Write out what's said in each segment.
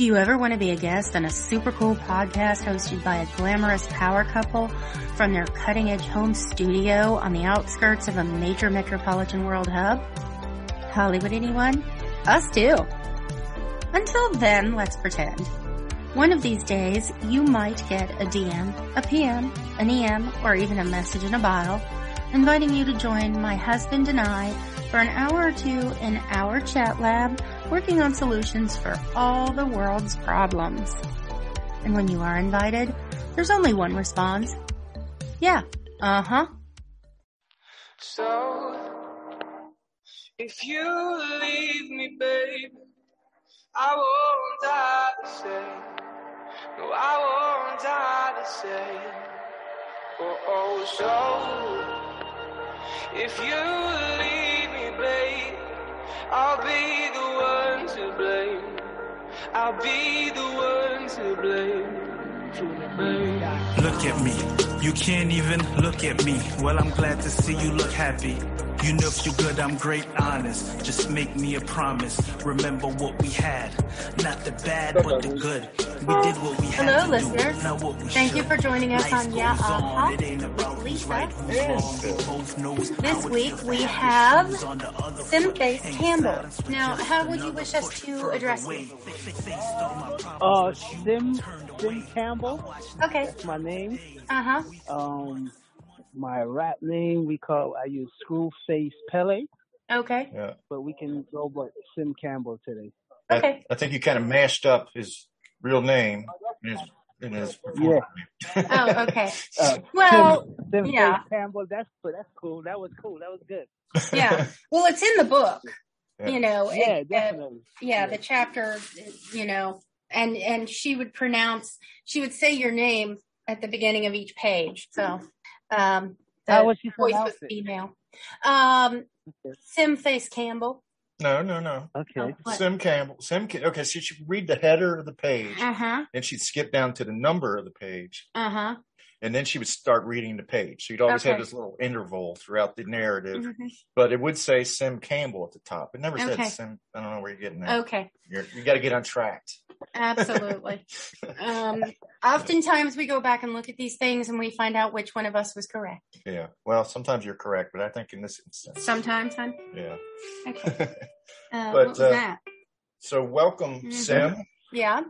Do you ever want to be a guest on a super cool podcast hosted by a glamorous power couple from their cutting edge home studio on the outskirts of a major metropolitan world hub? Hollywood anyone? Us too. Until then, let's pretend. One of these days, you might get a DM, a PM, an EM, or even a message in a bottle inviting you to join my husband and I for an hour or two in our chat lab working on solutions for all the world's problems. And when you are invited, there's only one response. Yeah, uh-huh. So, if you leave me, babe, I won't die the same. No, I won't die the same. Oh, oh, so, if you leave babe, I'll be the one to blame. I'll be the one to blame. Truly, babe. Look at me. You can't even look at me. Well, I'm glad to see you look happy. You know if you're good, I'm great, honest. Just make me a promise. Remember what we had. Not the bad, but the good. We did what we had Hello, to listeners. do. Not what we Thank you for joining us Life on Yeah goes on. Uh-huh It ain't about with who's Lisa. right, who's wrong. We both knows This week we have who's on the other Sim foot. Face Ain't Campbell. Now, how would you wish us to address away. you? Faced all my problems. Uh, Sim, Sim Campbell. Okay. That's my name. Uh-huh. Um, my rap name we call I use Screwface Pele, Okay. Yeah. but we can go by Sim Campbell today. Okay. I, think you kind of mashed up his real name in his, in his Yeah. Oh, okay. Uh, Well, Sim, Sim yeah. Campbell. That's that's cool. That was cool. That was good. yeah. Well, it's in the book, Yeah. you know. Yeah, it- uh, definitely. yeah, the chapter, you know, and and she would pronounce, she would say your name at the beginning of each page. So, um, the How would she voice was pronounce female. Um, Okay. Sim Face Campbell. No, no, no. Okay. What? Sim Campbell. Sim. Okay, so she'd read the header of the page, Uh huh. then she'd skip down to the number of the page, Uh huh. And then she would start reading the page. So you'd always have this little interval throughout the narrative, Mhm. but it would say Sim Campbell at the top. It never said Okay. Sim. I don't know where you're getting that. Okay. You're, you got to get untracked. Absolutely. um, oftentimes we go back and look at these things and we find out which one of us was correct. Yeah. Well, sometimes you're correct, but I think in this instance, Sometimes, hon. yeah. Okay. Uh, But, what was uh, that? so welcome, Mhm. Sim. Yeah.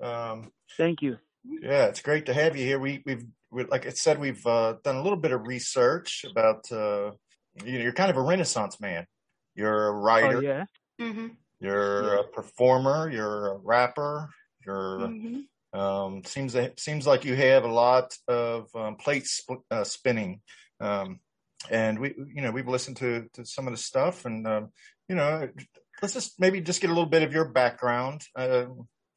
Um, Thank you. Yeah, it's great to have you here. We, we've, we, like I said, we've uh, done a little bit of research about. Uh, you know, you're kind of a Renaissance man. You're a writer. Oh yeah. Mm-hmm. You're a performer. You're a rapper. You're. Mm-hmm. Um, seems seems like you have a lot of um, plate sp- uh, spinning. Um, and we, you know, we've listened to to some of the stuff, and um, you know, let's just maybe just get a little bit of your background.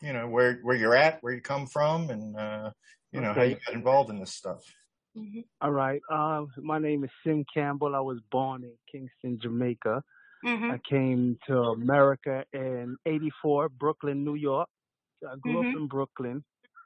Uh, you know, where where you're at, where you come from, and uh, you know how you got involved in this stuff. Mm-hmm. All right. Um, my name is Sim Campbell. I was born in Kingston, Jamaica. Mm-hmm. I came to America in '84, Brooklyn, New York. I grew Mhm. up in Brooklyn,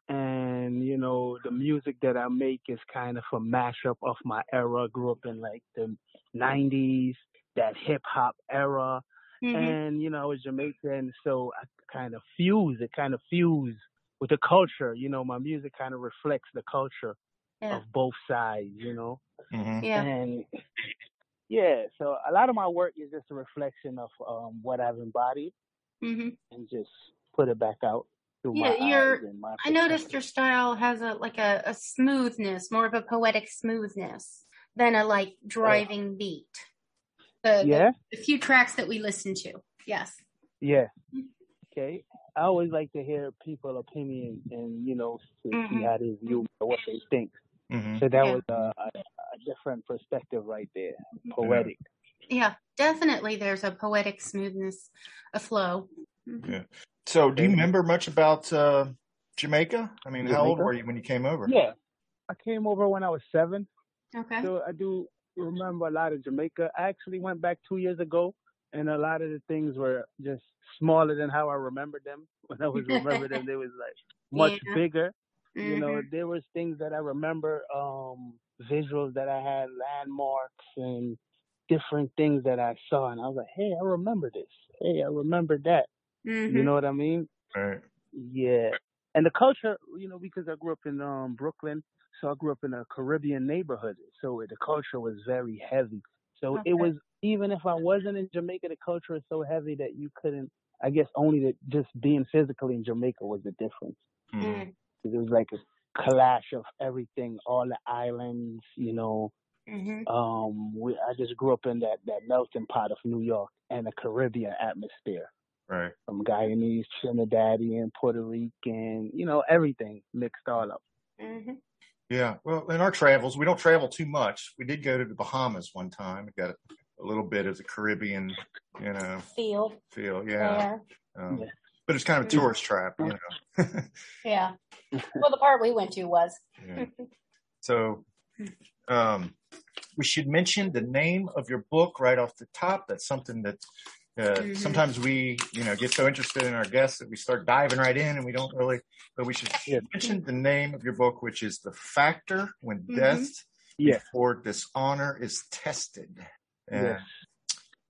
and you know the music that I make is kind of a mashup of my era. I grew up in like the '90s, that hip hop era, Mm-hmm. and you know I was Jamaican, so I kind of fuse it, kind of fuse with the culture. You know, my music kind of reflects the culture Yeah. of both sides. You know. hmm Yeah. And yeah, so a lot of my work is just a reflection of um, what I've embodied Mm-hmm. and just put it back out through Yeah, my you're- eyes and my I noticed your style has a like a, a smoothness, more of a poetic smoothness than a like driving beat. The, the- Yeah, the few tracks that we listen to. Yes. yeah. Okay. I always like to hear people' opinion and you know to see Mhm. how they view or what they think. hmm So that Yeah. was a, a, a different perspective right there, poetic. Yeah, definitely. There's a poetic smoothness, a flow. Mhm. Yeah. So, do you remember much about uh, Jamaica? I mean, how old were you when you came over? Yeah, I came over when I was seven. Okay. So I do remember a lot of Jamaica. I actually went back two years ago, and a lot of the things were just smaller than how I remembered them. When I was remember them, they was like much Yeah. bigger. You know, Mhm. there was things that I remember, um, visuals that I had, landmarks, and different things that I saw, and I was like, "Hey, I remember this. Hey, I remember that." Mhm. You know what I mean? Right. Yeah, and the culture, you know, because I grew up in um Brooklyn, so I grew up in a Caribbean neighborhood, so the culture was very heavy. So Okay. it was even if I wasn't in Jamaica, the culture was so heavy that you couldn't. I guess only that just being physically in Jamaica was the difference. Mm. 'Cause It was like a clash of everything, all the islands, you know. Mhm. Um, we, I just grew up in that that melting pot of New York and the Caribbean atmosphere Right. from Guyanese, Trinidadian, Puerto Rican, you know, everything mixed all up. Mhm. Yeah. Well, in our travels, we don't travel too much. We did go to the Bahamas one time. We got a, a little bit of the Caribbean, you know, Feel feel. Yeah. there. Um, Yeah. but it's kind of a tourist trap, you know. Yeah. Well, the part we went to was. Yeah. So, um, we should mention the name of your book right off the top. That's something that uh, Mhm. sometimes we, you know, get so interested in our guests that we start diving right in, and we don't really. But we should Yeah. mention the name of your book, which is "The Factor When Mhm. Death Yeah. Before Dishonor Is Tested." And, Yes.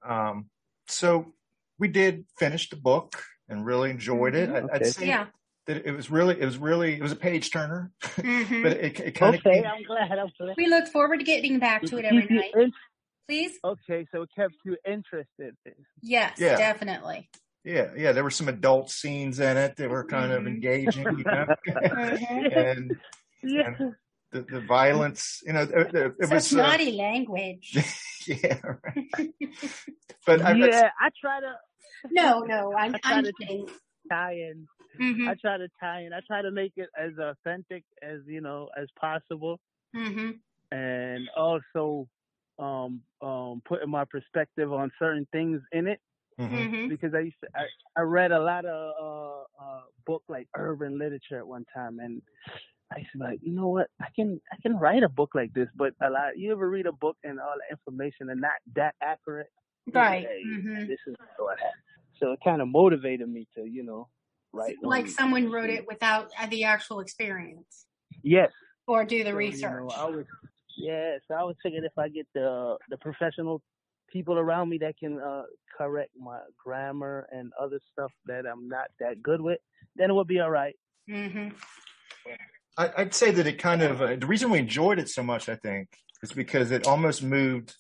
um, so we did finish the book and really enjoyed it. I, I'd Okay. say Yeah. that it was really, it was really, it was a page turner, Mhm. but it, it kind of Okay, came, I'm glad. I'm glad. We look forward to getting back to it every night. In- Please. okay, so it kept you interested. Yes, Yeah. definitely. yeah, yeah. There were some adult scenes in it that were kind of Mhm. engaging, you know, Mhm. and Yeah. the, the violence, you know, it, it, it Such was, uh, naughty language. yeah, but I, yeah, I try to No, no, I'm, I try I'm to- kidding. tie in. Mhm. I try to tie in. I try to make it as authentic as you know as possible, Mhm. and also um um putting my perspective on certain things in it. Mhm. Mhm. because I used to, I, I read a lot of uh, uh book like urban literature at one time and I used to be like, you know what, I can I can write a book like this, but a lot you ever read a book and all the information are not that accurate? Right. Hey, Mhm. This is what happened. So it kind of motivated me to, you know, write. Like on- someone wrote it without uh, the actual experience Yes. or do the So, research. You know, I was, yeah, so I was thinking if I get the the professional people around me that can uh, correct my grammar and other stuff that I'm not that good with, then it would be all right. mm-hmm. I, I'd say that it kind of uh, the reason we enjoyed it so much, I think, is because it almost moved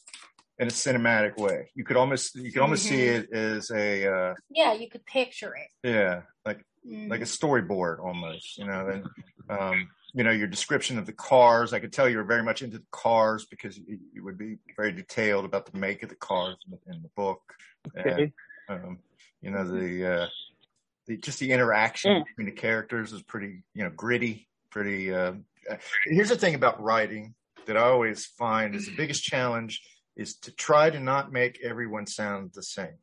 in a cinematic way. You could almost you could almost see it as a uh, Yeah, you could picture it. yeah, like Mhm. like a storyboard almost, you know. And um, you know, your description of the cars, I could tell you were very much into the cars because you, you would be very detailed about the make of the cars in the, in the book. And, um, you know, the uh, the just the interaction Mm. between the characters is pretty, you know, gritty. Pretty. Uh, uh, here's the thing about writing that I always find is the biggest challenge is to try to not make everyone sound the same.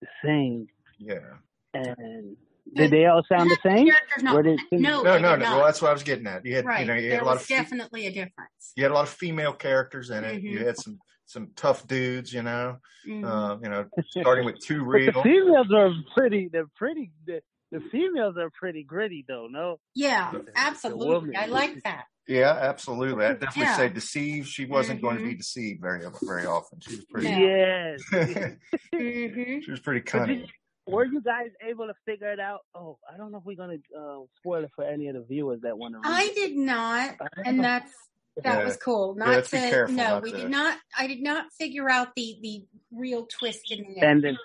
The same. Yeah. And did they all sound the same? Not- Were they- no, No, no, no. Well, that's what I was getting at. You had, right. you know, you had there a lot was of fe- definitely a difference. you had a lot of female characters in it. You Mhm. had some some tough dudes, you know. Mhm. Uh, you know, starting with two But the real. females are pretty. They're pretty. The, the females are pretty gritty, though. No. yeah, the absolutely. woman. I like that. Yeah, absolutely. I definitely Yeah. say deceived. She wasn't going to be deceived very very often. She was pretty. No. Yes. hmm she was pretty But cunning. Did- were you guys able to figure it out? Oh, I don't know if we're gonna uh, spoil it for any of the viewers that want to. I did not, and that's that Yeah. was cool. Not let's to careful no, not we to- did not. I did not figure out the the real twist in the end. And then,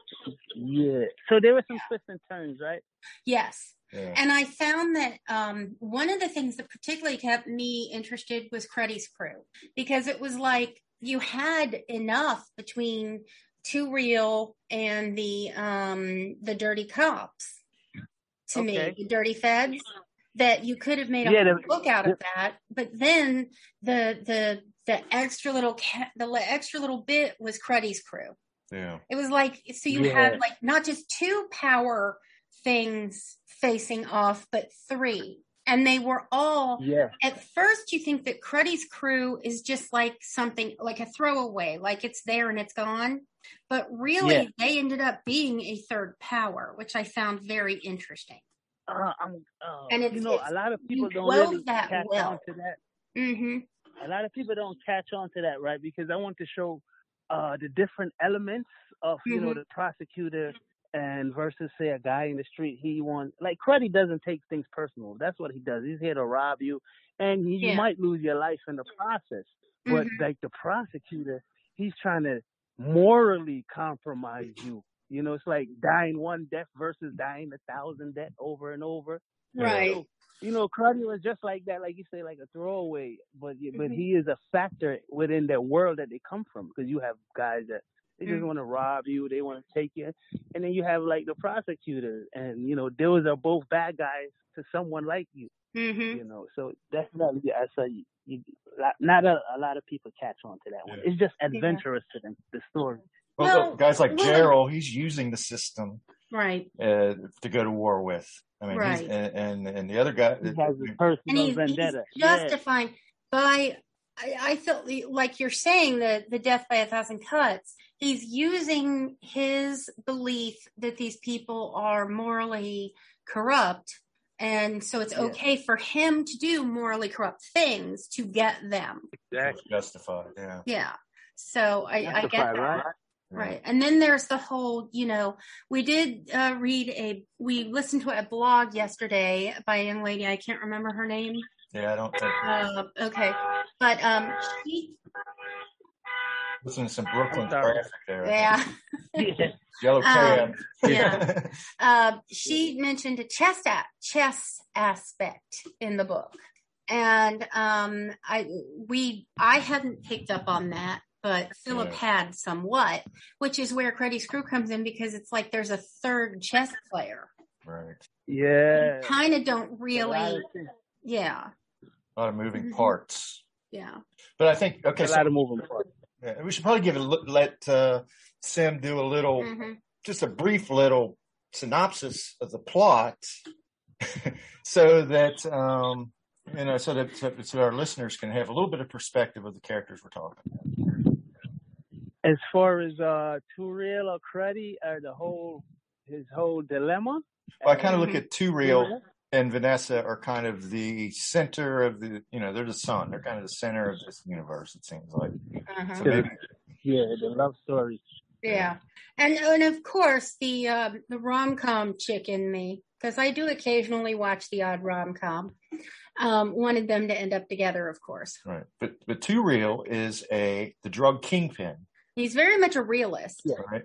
yeah. So there were some twists and turns, right? yes, Yeah. and I found that um, one of the things that particularly kept me interested was Cruddy's crew because it was like you had enough between Two Real and the um, the Dirty Cops to me, the Dirty Feds. That you could have made a Yeah, whole the- book out of that, but then the the the extra little ca- the li- extra little bit was Cruddy's crew. yeah. It was like so you Yeah. had like not just two power things facing off, but three, and they were all. Yeah. At first, you think that cruddy's crew is just like something like a throwaway, like it's there and it's gone. But really, Yeah. they ended up being a third power, which I found very interesting. Uh, I'm, uh, And you it's- know, it's- a lot of people don't really that catch well. on to that. hmm A lot of people don't catch on to that, right? Because I want to show uh, the different elements of, you know, Mhm. the prosecutor and versus say a guy in the street, he wants like Cruddy doesn't take things personal. That's what he does. He's here to rob you, and he, Yeah. you might lose your life in the process. But Mhm. like the prosecutor, he's trying to morally compromise you. You know, it's like dying one death versus dying a thousand death over and over. Right. So, you know, Cruddy was just like that, like you say, like a throwaway. But but Mhm. he is a factor within that world that they come from because you have guys that they just Mhm. want to rob you, they want to take you, and then you have like the prosecutors, and you know those are both bad guys to someone like you. hmm You know, so definitely, I say you, you, not a, a lot of people catch on to that one. Yeah. It's just adventurous to them, the story. Well, Well, look, guys like well- Gerald, he's using the system Right. uh, to go to war with. I mean, he's, Right. and, and and the other guy, He has his personal and he's, vendetta. he's Yeah. justifying by I, I feel like you're saying that the death by a thousand cuts he's using his belief that these people are morally corrupt and so it's Yeah. okay for him to do morally corrupt things to get them Exactly. justified. Yeah. yeah so i, I get that right? Right. And then there's the whole, you know, we did uh, read a, we listened to a blog yesterday by a young lady. I can't remember her name. Yeah, I don't think. Uh, okay. But, um, she, Listen to some Brooklyn I'm traffic there. Yeah, Yellow cab. yeah. uh, she mentioned a chess, a- chess aspect in the book. And, um, I, we, I hadn't picked up on that. But Philip Yeah. had somewhat, which is where Cruddy's crew comes in because it's like there's a third chess player. right. Yeah. kind of don't really of yeah A lot of moving Mhm. parts. yeah But I think okay, a so lot of moving parts. Yeah, we should probably give it a look, let uh, Sim do a little, hmm just a brief little synopsis of the plot, so that um, you know, so that so, so our listeners can have a little bit of perspective of the characters we're talking. about. As far as uh Two Real or cruddy or the whole his whole dilemma. Well, I kind of look at Two Real and Vanessa are kind of the center of the, you know, they're the sun. They're kind of the center of this universe. It seems like. uh-huh. So maybe Yeah, the love story. yeah and and of course the um the rom-com chick in me because i do occasionally watch the odd rom-com um wanted them to end up together of course right, but but Two Real is a the drug kingpin, he's very much a realist Yeah. right?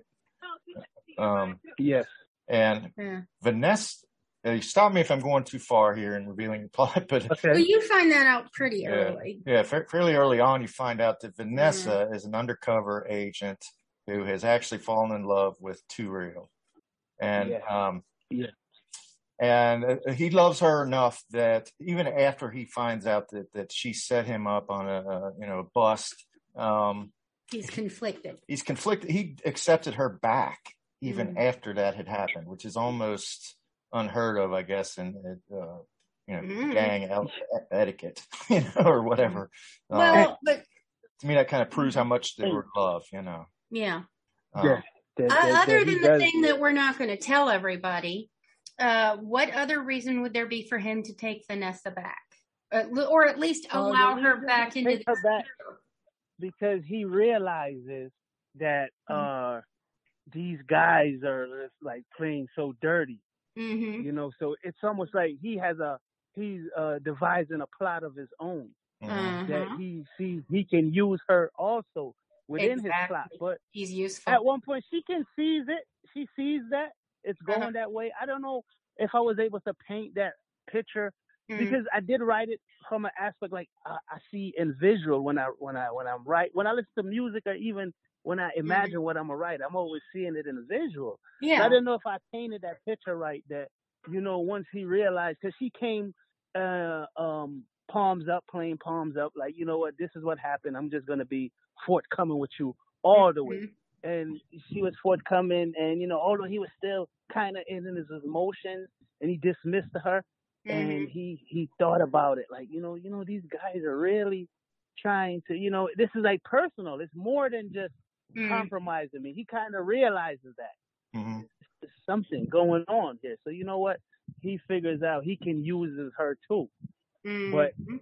Um, Yes. and yeah. Vanessa, uh, stop me if I'm going too far here in revealing the plot, but Okay. well you find that out pretty Yeah. early yeah, fa- fairly early on, you find out that Vanessa is an undercover agent who has actually fallen in love with Two Real, and Yeah. um, Yeah. and uh, he loves her enough that even after he finds out that that she set him up on a, a you know a bust, um, he's conflicted he's conflicted. He accepted her back even Mhm. after that had happened, which is almost unheard of, I guess, in uh, you know Mhm. gang el- etiquette, you know, or whatever. Um, well but to me, that kind of proves how much they were in love, you know. yeah Um, Yeah. That- Uh, that- that other he than the does- thing that we're not going to tell everybody, uh, what other reason would there be for him to take Vanessa back, uh, or at least Uh, allow the her back into the back because he realizes that uh these guys are like playing so dirty, hmm you know. So it's almost like he has a he's uh devising a plot of his own mhm. that Uh-huh. he sees he can use her also within his plot. But He's useful. at one point she can seize it. She sees that it's going Uh-huh. that way. I don't know if I was able to paint that picture Mm. because I did write it from an aspect like uh, I see in visual when I when I when I'm right when I listen to music or even when I imagine what I'm gonna write, I'm always seeing it in a visual. So yeah. I didn't know if I painted that picture right. That you know, once he realized, because she came uh um palms up, playing palms up, like you know what, this is what happened. I'm just gonna be forthcoming with you all the way. Mhm. And she was forthcoming, and you know, although he was still kind of in his emotions, and he dismissed her, and Mhm. he he thought about it, like you know, you know, these guys are really trying to, you know, this is like personal. It's more than just Mhm. compromising me. He kind of realizes that Mhm. there's something going on here. So you know what? He figures out he can use her too. but- Mhm.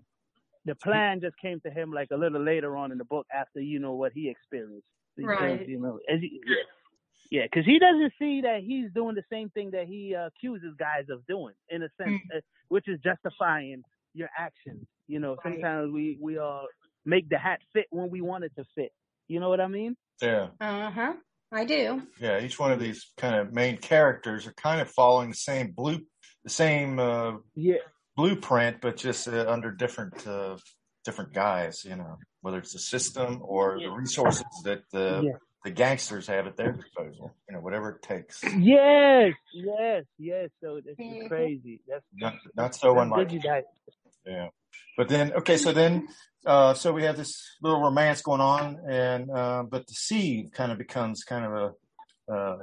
The plan just came to him like a little later on in the book after you know what he experienced. Because, Right. You know, as you, Yeah, because he doesn't see that he's doing the same thing that he uh, accuses guys of doing, in a sense, uh, which is justifying your actions. You know, Right. sometimes we we uh make the hat fit when we want it to fit. You know what I mean? Yeah. Uh huh. I do. Yeah. Each one of these kind of main characters are kind of following the same blue, the same uh, Yeah. blueprint, but just uh, under different uh, different guys. You know, whether it's the system or the resources that the Yeah. the gangsters have at their disposal. You know, whatever it takes. Yes, yes, yes. So this Mhm. is crazy. That's Not not so that's unlike. Yeah. But then, okay, so then, uh, so we have this little romance going on, and uh, but Deceive kind of becomes kind of a, uh,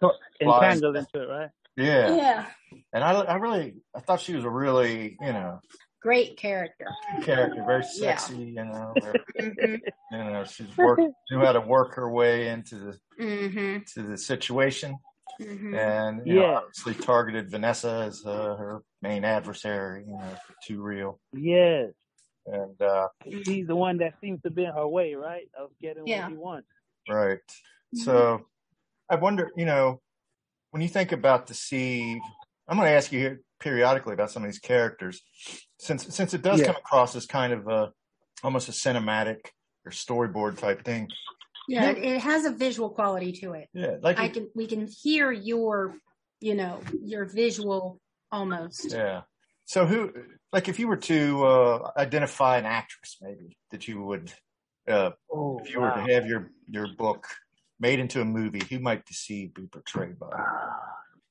Flies. entangled into it, right? yeah. Yeah. And I, I really, I thought she was a really, you know, Great character. character, very Yeah. sexy, you know, hmm you know, she's worked, knew how to work her way into the hmm to the situation, hmm and you know, obviously targeted Vanessa as uh, her main adversary, you know, Two Real, Yes. and uh, He's the one that seems to be in her way, right? Of getting Yeah. what he wants. Right. Mm-hmm. So I wonder, you know, when you think about the Deceive, I'm going to ask you here periodically about some of these characters, since since it does Yeah. come across as kind of a almost a cinematic or storyboard type thing. Yeah, it, it has a visual quality to it. Yeah, like I can we can hear your, you know, your visual almost. yeah. So who, like, if you were to uh, identify an actress, maybe that you would, uh, Oh, if you were wow. to have your your book made into a movie, who might Deceive be portrayed by?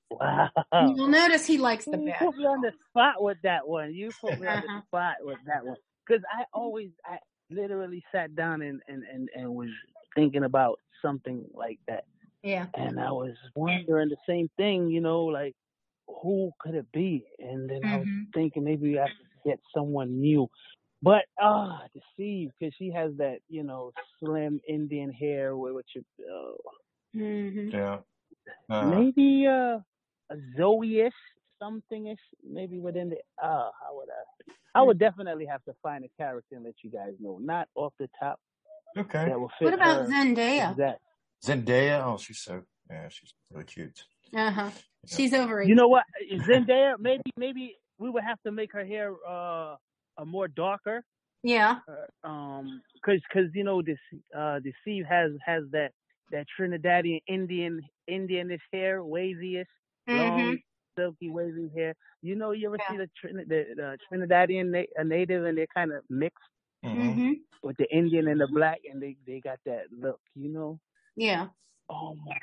Wow. You'll notice he likes the best. You put me on the spot with that one. You put me on the spot with that one. Because I always, I literally sat down and, and, and, and was thinking about something like that. Yeah. And I was wondering the same thing, you know, like, who could it be? And then I was Mhm. thinking maybe we have to get someone new. But, ah, Deceive, because she has that, you know, slim Indian hair with, with your, uh, hmm Yeah. Uh, maybe uh, a Zoe-ish, something-ish, maybe within the. Uh, how would I? I would definitely have to find a character and let you guys know, not off the top okay. that will fit. What about Zendaya? exact- Zendaya. Oh, she's so yeah, she's really cute. Uh huh. She's over. You know what? Zendaya, maybe maybe we would have to make her hair uh, a more darker, Yeah. uh, um, cause cause you know this uh, Deceive has has that that Trinidadian Indian Indianish hair, wavy-ish. hmm long, silky, wavy hair. You know, you ever Yeah. see the, Trin- the, the Trinidadian na- a native and they're kind of mixed hmm hmm with the Indian and the black, and they they got that look. You know? Yeah. Oh my,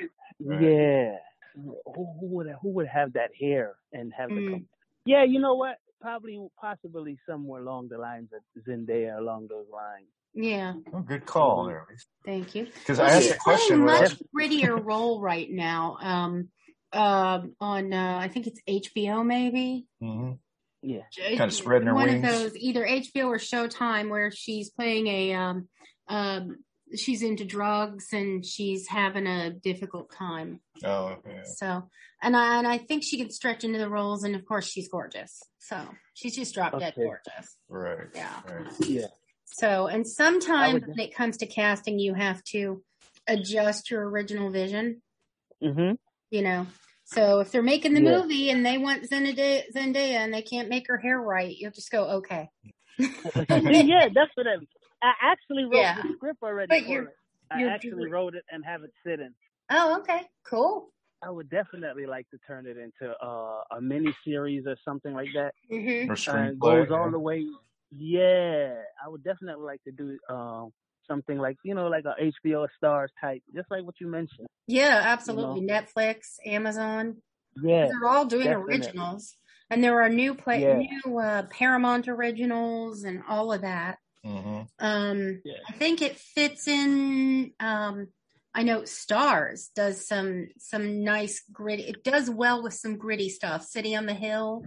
Right. yeah. Who, who would who would have that hair and have the? Mm. com- Yeah, you know what? Probably, possibly somewhere along the lines of Zendaya, along those lines. Yeah. Oh, good call there. Thank you. Because Well, I asked she's a question. playing much prettier role right now. Um, um, on uh, I think it's HBO maybe. Mhm. Yeah. Kinda spreading her One wings. of those either HBO or Showtime where she's playing a um, um, she's into drugs and she's having a difficult time. Oh, yeah. So, and I and I think she can stretch into the roles, and of course she's gorgeous. So she's just drop dead Okay. gorgeous. Right. Yeah. Right. Yeah. So, and sometimes would- when it comes to casting, you have to adjust your original vision. Mm-hmm. You know, so if they're making the Yeah. movie and they want Zendaya, Zendaya and they can't make her hair right, you'll just go, okay. yeah, that's what I. I actually wrote Yeah. the script already. But for you're- it. I you're actually doing- wrote it and have it sitting. Oh, okay, cool. I would definitely like to turn it into uh, a mini series or something like that. hmm Or And screenplay. goes all the way. Yeah, I would definitely like to do uh, something like you know, like a HBO Starz type, just like what you mentioned. Yeah, absolutely. Netflix, Amazon, Yeah, they're all doing definitely. originals, and there are new play, Yeah. new uh, Paramount originals, and all of that. Mhm. Um, Yeah. I think it fits in. Um, I know Starz does some some nice gritty. It does well with some gritty stuff. City on the Hill.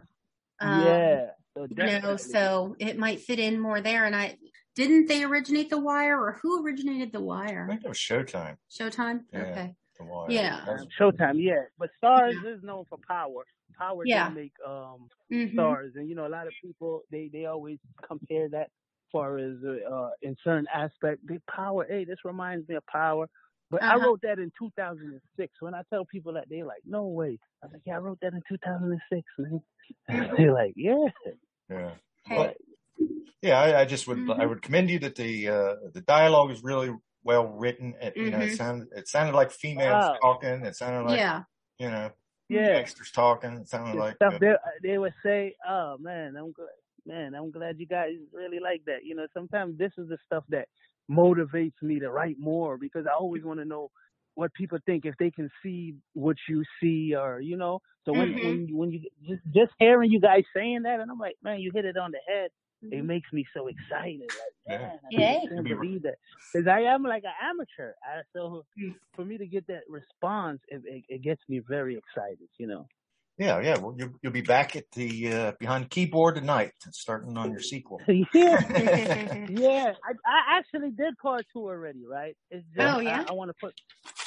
Um, yeah. So You know, so it might fit in more there. And I didn't they originate The Wire, or who originated The wire? I think it was Showtime. Showtime. Yeah. Okay. The Wire. Yeah. That was- Showtime, yeah, but Starz is known for Power. Power Yeah. did make um hmm Starz, and you know a lot of people they they always compare that far as uh, in certain aspect. The Power, hey, this reminds me of Power, But I Uh-huh. wrote that in 2006. When I tell people that, they're like, "No way!" I was like, "Yeah, I wrote that in 2006." Man. they're like, "Yeah." Yeah. Hey. Yeah, I, I just would I Mhm. would commend you that the uh, the dialogue is really well written. It, you know, it Mhm. sounded it sounded like females Wow. talking. It sounded like yeah. you know Yeah. gangsters talking. It sounded like stuff uh, they they would say, "Oh man, I'm glad, man, I'm glad you guys really like that." You know, sometimes this is the stuff that motivates me to write more because I always want to know what people think if they can see what you see or you know. So when Mhm. when you, when you just just hearing you guys saying that, and I'm like, man, you hit it on the head. It Mhm. makes me so excited. Like, Yeah. man, I Yeah. just can't Be- believe that because I am like an amateur. I, so Mm. for me to get that response, it, it, it gets me very excited. You know. yeah yeah. Well, you you'll be back at the uh, behind keyboard tonight, starting on your sequel. yeah. Yeah, I, I actually did part two already, right? It's just, Oh, yeah? I, I want to put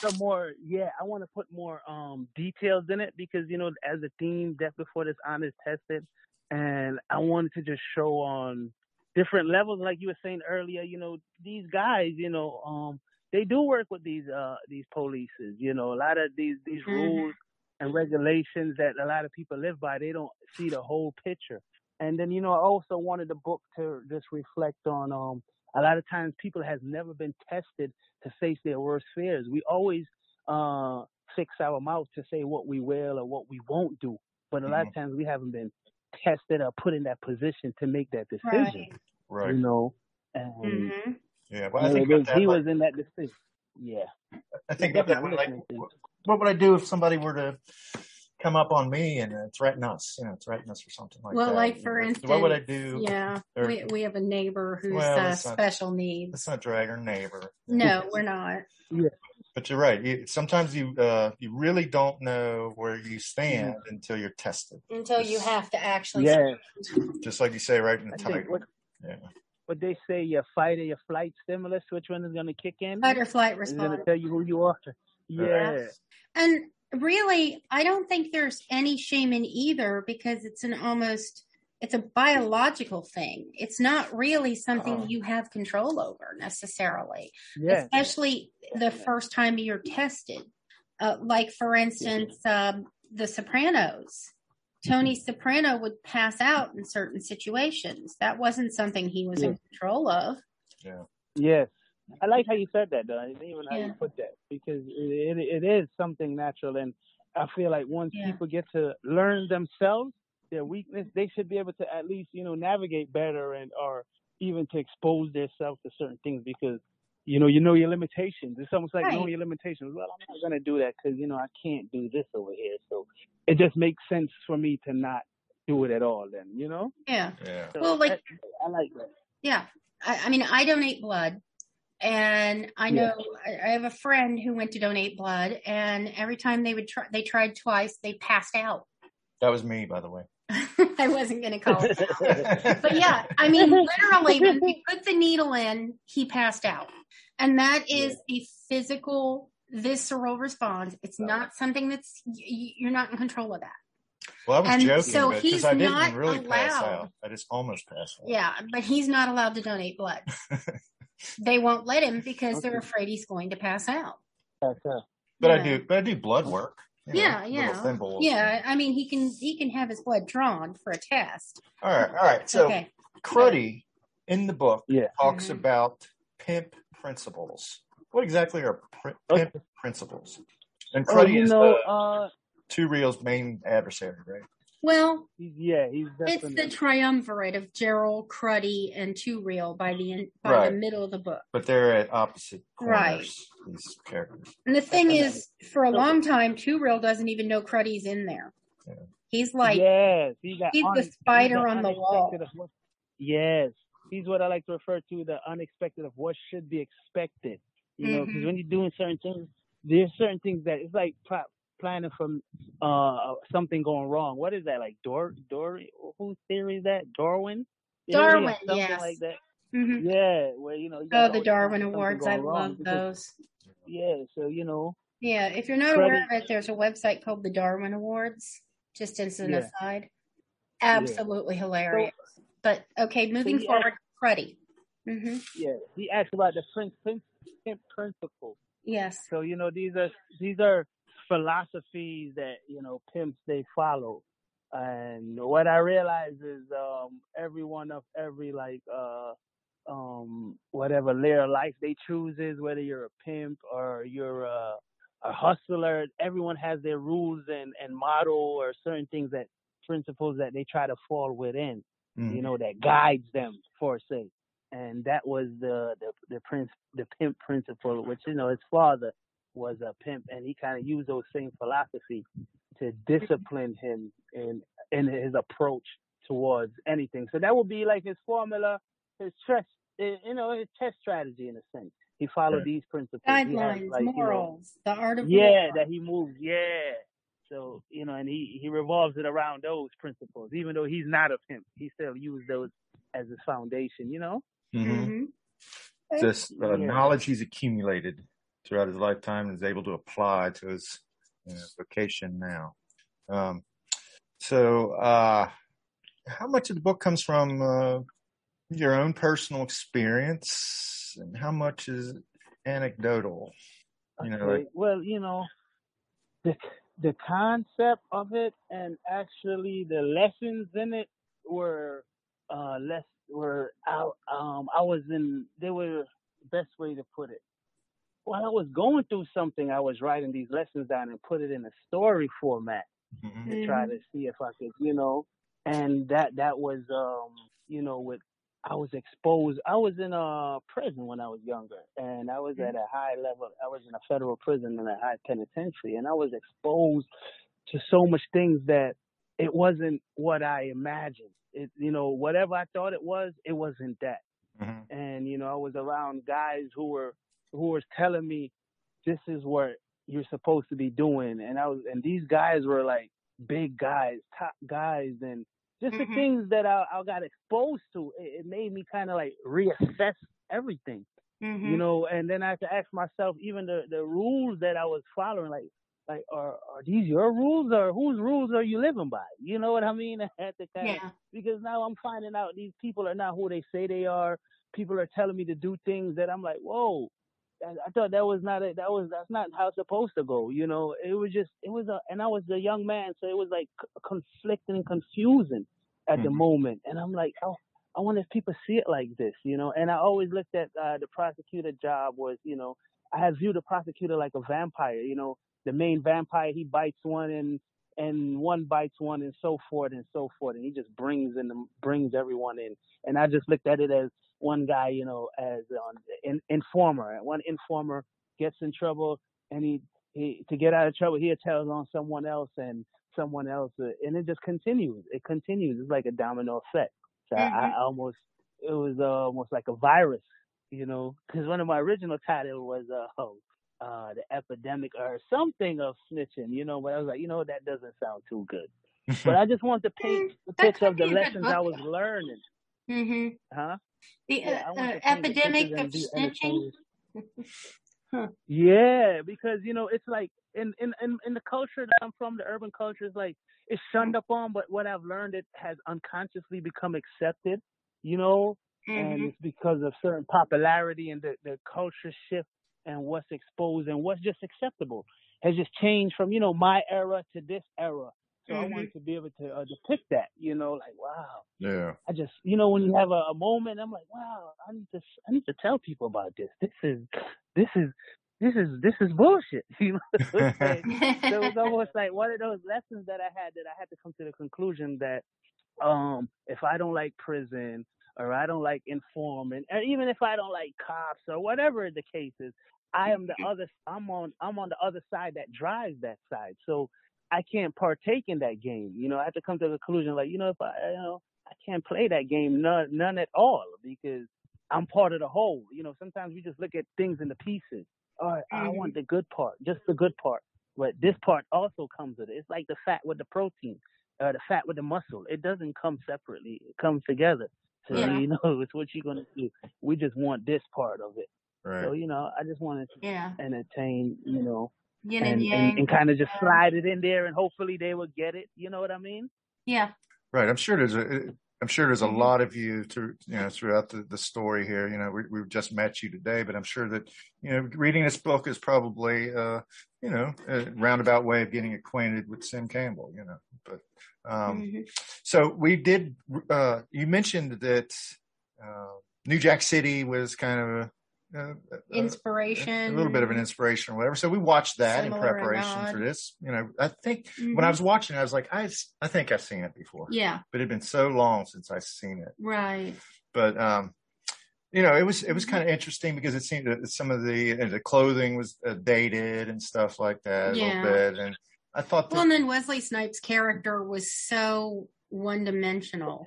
some more. Yeah, I want to put more um details in it because you know, as a theme, death before this honest tested, and I wanted to just show on different levels, like you were saying earlier. You know, these guys, you know, um, they do work with these uh these polices. You know, a lot of these these Mhm. rules and regulations that a lot of people live by, they don't see the whole picture. And then, you know, I also wanted the book to just reflect on um a lot of times people has never been tested to face their worst fears. We always uh fix our mouth to say what we will or what we won't do. But a lot of times we haven't been tested or put in that position to make that decision. Right. Right. You know. And hmm Yeah. Well, I think know, about that, he like- was in that decision. Yeah. I think about that. Definitely Like, listening to you. what would I do if somebody were to come up on me and uh, threaten us? You know, threaten us or something like Well, that. Well, like, You for know, what would I do? Yeah. Or- We, we have a neighbor who's Well, uh, that's not- special needs. Let's not drag our neighbor. No, we're not. But you're right. You, sometimes you uh, you really don't know where you stand Mm-hmm. until you're tested. Until you have to actually. Yeah. Just like you say right in the I title. what Yeah. what they say, your fight or your flight stimulus, which one is gonna kick in? Fight or flight It's gonna tell you who you are. Yeah. And really, I don't think there's any shame in either because it's an almost it's a biological thing. It's not really something Oh. you have control over necessarily, Yeah. especially the first time you're tested. Uh, like for instance, um, The Sopranos. Tony Soprano would pass out in certain situations. That wasn't something he was in control of. Yeah. Yes. I like how you said that, though. I didn't even how Yeah. you put that because it, it, it is something natural, and I feel like once Yeah. people get to learn themselves, their weakness, they should be able to at least you know navigate better and or even to expose themselves to certain things because you know you know your limitations. It's almost like Right. knowing your limitations. Well, I'm not gonna do that because you know I can't do this over here, so it just makes sense for me to not do it at all. Then you know. Yeah. Yeah. So Well, like- I, I like that. Yeah. I, I mean, I donate blood. And I know I, I have a friend who went to donate blood, and every time they would try, they tried twice, they passed out. That was me, by the way. I wasn't going to call it, that. but yeah, I mean, literally, when we put the needle in, he passed out, and that is a physical, visceral response. It's not something that's you're not in control of that. Well, I was And joking, so but he's I didn't not really pass allowed- out. I just almost passed out. Yeah, but he's not allowed to donate blood. they won't let him because they're afraid he's going to pass out. That's uh, But I do, but I do blood work. You know, Yeah, little yeah, thimbles. yeah. I mean, he can he can have his blood drawn for a test. All right, all right. So okay, Cruddy in the book Yeah. talks Mhm. about pimp principles. What exactly are pri- Okay. pimp principles? And Oh, Cruddy you is know, the uh, Two Real's main adversary, right? Well, yeah, he's it's the triumvirate of Gerald, Cruddy, and Two Real by the en- by Right. the middle of the book. But they're at opposite corners, Right. These characters. And the thing is, for a long time, Two Real doesn't even know Cruddy's in there. Yeah. He's like, yes, he's, that he's the spider the on the wall. what- yes, he's what I like to refer to the unexpected of what should be expected. You know, because mm-hmm. when you're doing certain things, there's certain things that it's like pl- planning from uh something going wrong. What is that like? Dor Dory? Whose theory is that? Darwin? Darwin, something yes. like that. mhm. Yeah, where you know. You oh, the Darwin Awards, I love because- those. Yeah, so you know, Yeah, if you're not Cruddy- aware of it, there's a website called the Darwin Awards. Just as an Yeah. aside, absolutely hilarious. but okay, moving yeah. forward, Cruddy. hmm yeah. He asked about the prince, prince, principle. Yes. So you know these are these are philosophies that you know pimps they follow, and what I realize is um every one of every like uh um whatever layer of life they chooses, whether you're a pimp or you're a, a hustler, everyone has their rules and and model or certain things that principles that they try to fall within, Mm. you know, that guides them for say. And that was the the the prince the pimp principle, which you know his father was a pimp, and he kind of used those same philosophy to discipline him in in his approach towards anything. So that would be like his formula, his chess, eh, you know, his chess strategy in a sense. He followed Right. these principles. He has, Guidelines, like, you know, morals, the art of yeah, war. that he moves. Yeah. So you know, and he he revolves it around those principles. Even though he's not a pimp, he still used those as his foundation. You know. Mhm. hmm This uh, Yeah. knowledge he's accumulated throughout his lifetime and is able to apply to his you know, vocation now. Um, so, uh, how much of the book comes from uh, your own personal experience, and how much is anecdotal? You know, Okay. like, well, you know, the the concept of it and actually the lessons in it were uh less were out um I was in they were best way to put it. While I was going through something, I was writing these lessons down and put it in a story format mhm, to try to see if I could, you know, and that that was um, you know, with I was exposed. I was in a prison when I was younger, and I was at a high level. I was in a federal prison and a high penitentiary, and I was exposed to so much things that it wasn't what I imagined. It, you know, whatever I thought it was, it wasn't that mhm, and you know I was around guys who were who was telling me this is what you're supposed to be doing and I was and these guys were like big guys top guys and just Mhm. the things that I, I got exposed to it, it made me kind of like reassess everything hmm you know and then I had to ask myself even the the rules that I was following like like are are these your rules or whose rules are you living by you know what I mean I had to kind of Yeah. because now I'm finding out these people are not who they say they are. People are telling me to do things that I'm like, whoa, I, I thought that was not it. That was that's not how it's supposed to go. You know, it was just it was a, and I was a young man, so it was like conflicting and confusing at the Mhm. moment. And I'm like, oh, I wonder if people see it like this, you know. And I always looked at uh, the prosecutor job was, you know, I had viewed the prosecutor like a vampire. You know, the main vampire he bites one and and one bites one and so forth and so forth. And he just brings in the, brings everyone in. And I just looked at it as one guy you know as an in, informer. One informer gets in trouble and he, he to get out of trouble he tells on someone else and someone else uh, and it just continues. It continues. It's like a domino effect. So I, I almost it was uh, almost like a virus you know because one of my original titles was uh uh, the epidemic or something of snitching, you know, but I was like, you know, that doesn't sound too good. But I just wanted to paint the picture of the be a good lessons I was learning, hmm huh? The uh, want uh, to the epidemic of snitching. entertained. Yeah, because you know, it's like in, in in in the culture that I'm from, the urban culture is like it's shunned upon, but what I've learned it has unconsciously become accepted, you know, and hmm it's because of certain popularity and the, the culture shift and what's exposed and what's just acceptable has just changed from you know my era to this era. So I Mhm. wanted to be able to uh, depict that, you know, like wow, yeah. I just you know when you have a, a moment, I'm like wow, I need to I need to tell people about this. This is this is this is this is bullshit, you know. what I'm saying? so it was almost like one of those lessons that I had that I had to come to the conclusion that um if I don't like prison or I don't like informant or even if I don't like cops or whatever the case is, I am the other I'm on I'm on the other side that drives that side. So I can't partake in that game. You know, I have to come to the conclusion like, you know, if I you know, I can't play that game none none at all because I'm part of the whole. You know, sometimes we just look at things in the pieces. All right, I Mhm. want the good part, just the good part. But this part also comes with it. It's like the fat with the protein, uh, the fat with the muscle. It doesn't come separately. It comes together. So Yeah. you know, it's what you're gonna do. We just want this part of it. So you know, I just wanted to Yeah. entertain, you know, Yin and and and, yang. and kind of just slide it in there, and hopefully they will get it. You know what I mean? Yeah. Right. I'm sure there's a I'm sure there's a Mhm. lot of you through, you know, throughout the, the story here. You know, we, we've just met you today, but I'm sure that, you know, reading this book is probably, uh, you know, a roundabout way of getting acquainted with Sim Campbell, you know, but, um, Mhm. so we did, uh, you mentioned that, uh, New Jack City was kind of a, uh, uh, Inspiration. a little bit of an inspiration or whatever. So we watched that in preparation for this. You know, I think Mhm. when I was watching, I was like, I, I think I've seen it before, Yeah. but it'd been so long since I've seen it. Right. But, um, you know, it was, it was Mm-hmm. kind of interesting because it seemed that some of the, uh, the clothing was uh, dated and stuff like that a Yeah. little bit. And I thought Well, and then Wesley Snipes' character was so one dimensional.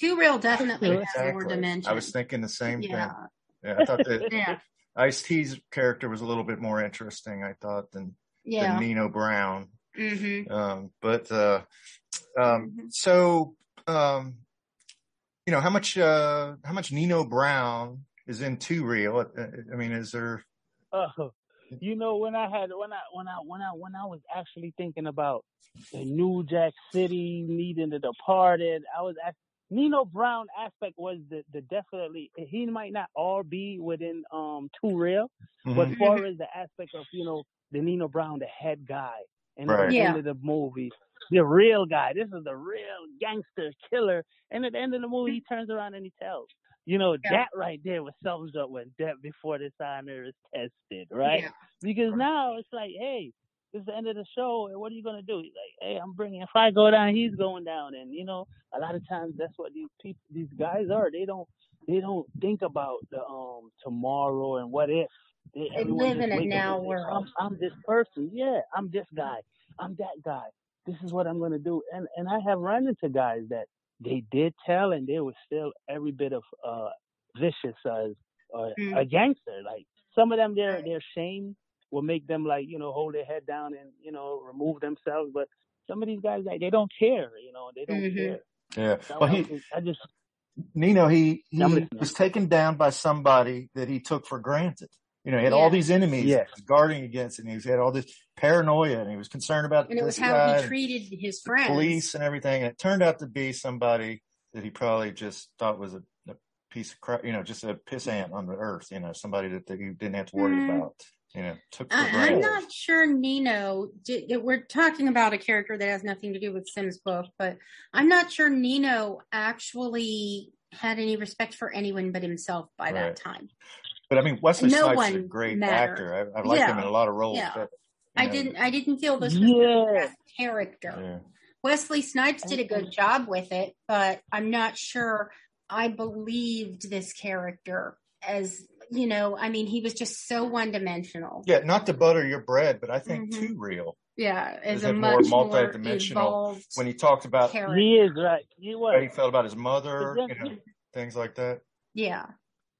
Two Real definitely has more Exactly. dimension. I was thinking the same yeah. thing. Yeah. I thought that Yeah. Ice T's character was a little bit more interesting, I thought, than, Yeah. than Nino Brown. hmm Um, but, uh, um, Mhm. so, um, you know, how much, uh, how much Nino Brown is in Two Real? Uh, I mean, is there, Oh, you know when I had when I when I when I when I was actually thinking about the New Jack City needing the departed, I was act- Nino Brown aspect was the the definitely he might not all be within um Two Real, but Mhm. as far as the aspect of you know the Nino Brown, the head guy, and Right. the Yeah. end of the movie, the real guy. This is the real gangster killer. And at the end of the movie, he turns around and he tells. You know, Yeah. that right there was sums up when death before dishonor is tested, right? Yeah. Because now it's like, hey, it's the end of the show, and what are you gonna do? He's like, hey, I'm bringing. If I go down, he's going down, and you know, a lot of times that's what these people, these guys are. They don't, they don't think about the um tomorrow and what if. They, They live in a now say, world. I'm, I'm this person. Yeah, I'm this guy. I'm that guy. This is what I'm gonna do. And and I have run into guys that they did tell, and they were still every bit of uh vicious as uh, Mm. a gangster. Like some of them, their their shame will make them like you know hold their head down and you know remove themselves. But some of these guys like they don't care. You know they don't Mhm. care. yeah. So Well, I, he, just- I just Nino, he, he I'm listening. was taken down by somebody that he took for granted. You know, he had Yeah. all these enemies Yes. that he was guarding against, and he had all this paranoia, and he was concerned about And it was this how he treated his friends. police and everything. And it turned out to be somebody that he probably just thought was a, a piece of crap, you know, just a piss ant on the earth, you know, somebody that, that he didn't have to worry Mm. about, you know, took for I, I'm not sure Nino. Did, we're talking about a character that has nothing to do with Sim's book, but I'm not sure Nino actually had any respect for anyone but himself by Right. that time. But I mean, Wesley No Snipes is a great mattered. actor. I, I like him in a lot of roles. Yeah. But, I know, didn't. I didn't feel this Yeah. character. Yeah. Wesley Snipes did a good job with it, but I'm not sure I believed this character as you know. I mean, he was just so one dimensional. Yeah, not to butter your bread, but I think Mhm. Two Real Yeah, as Is a more much more, multidimensional evolved when he talked about character. he is right. He was. how he felt about his mother, But you know, things like that. Yeah.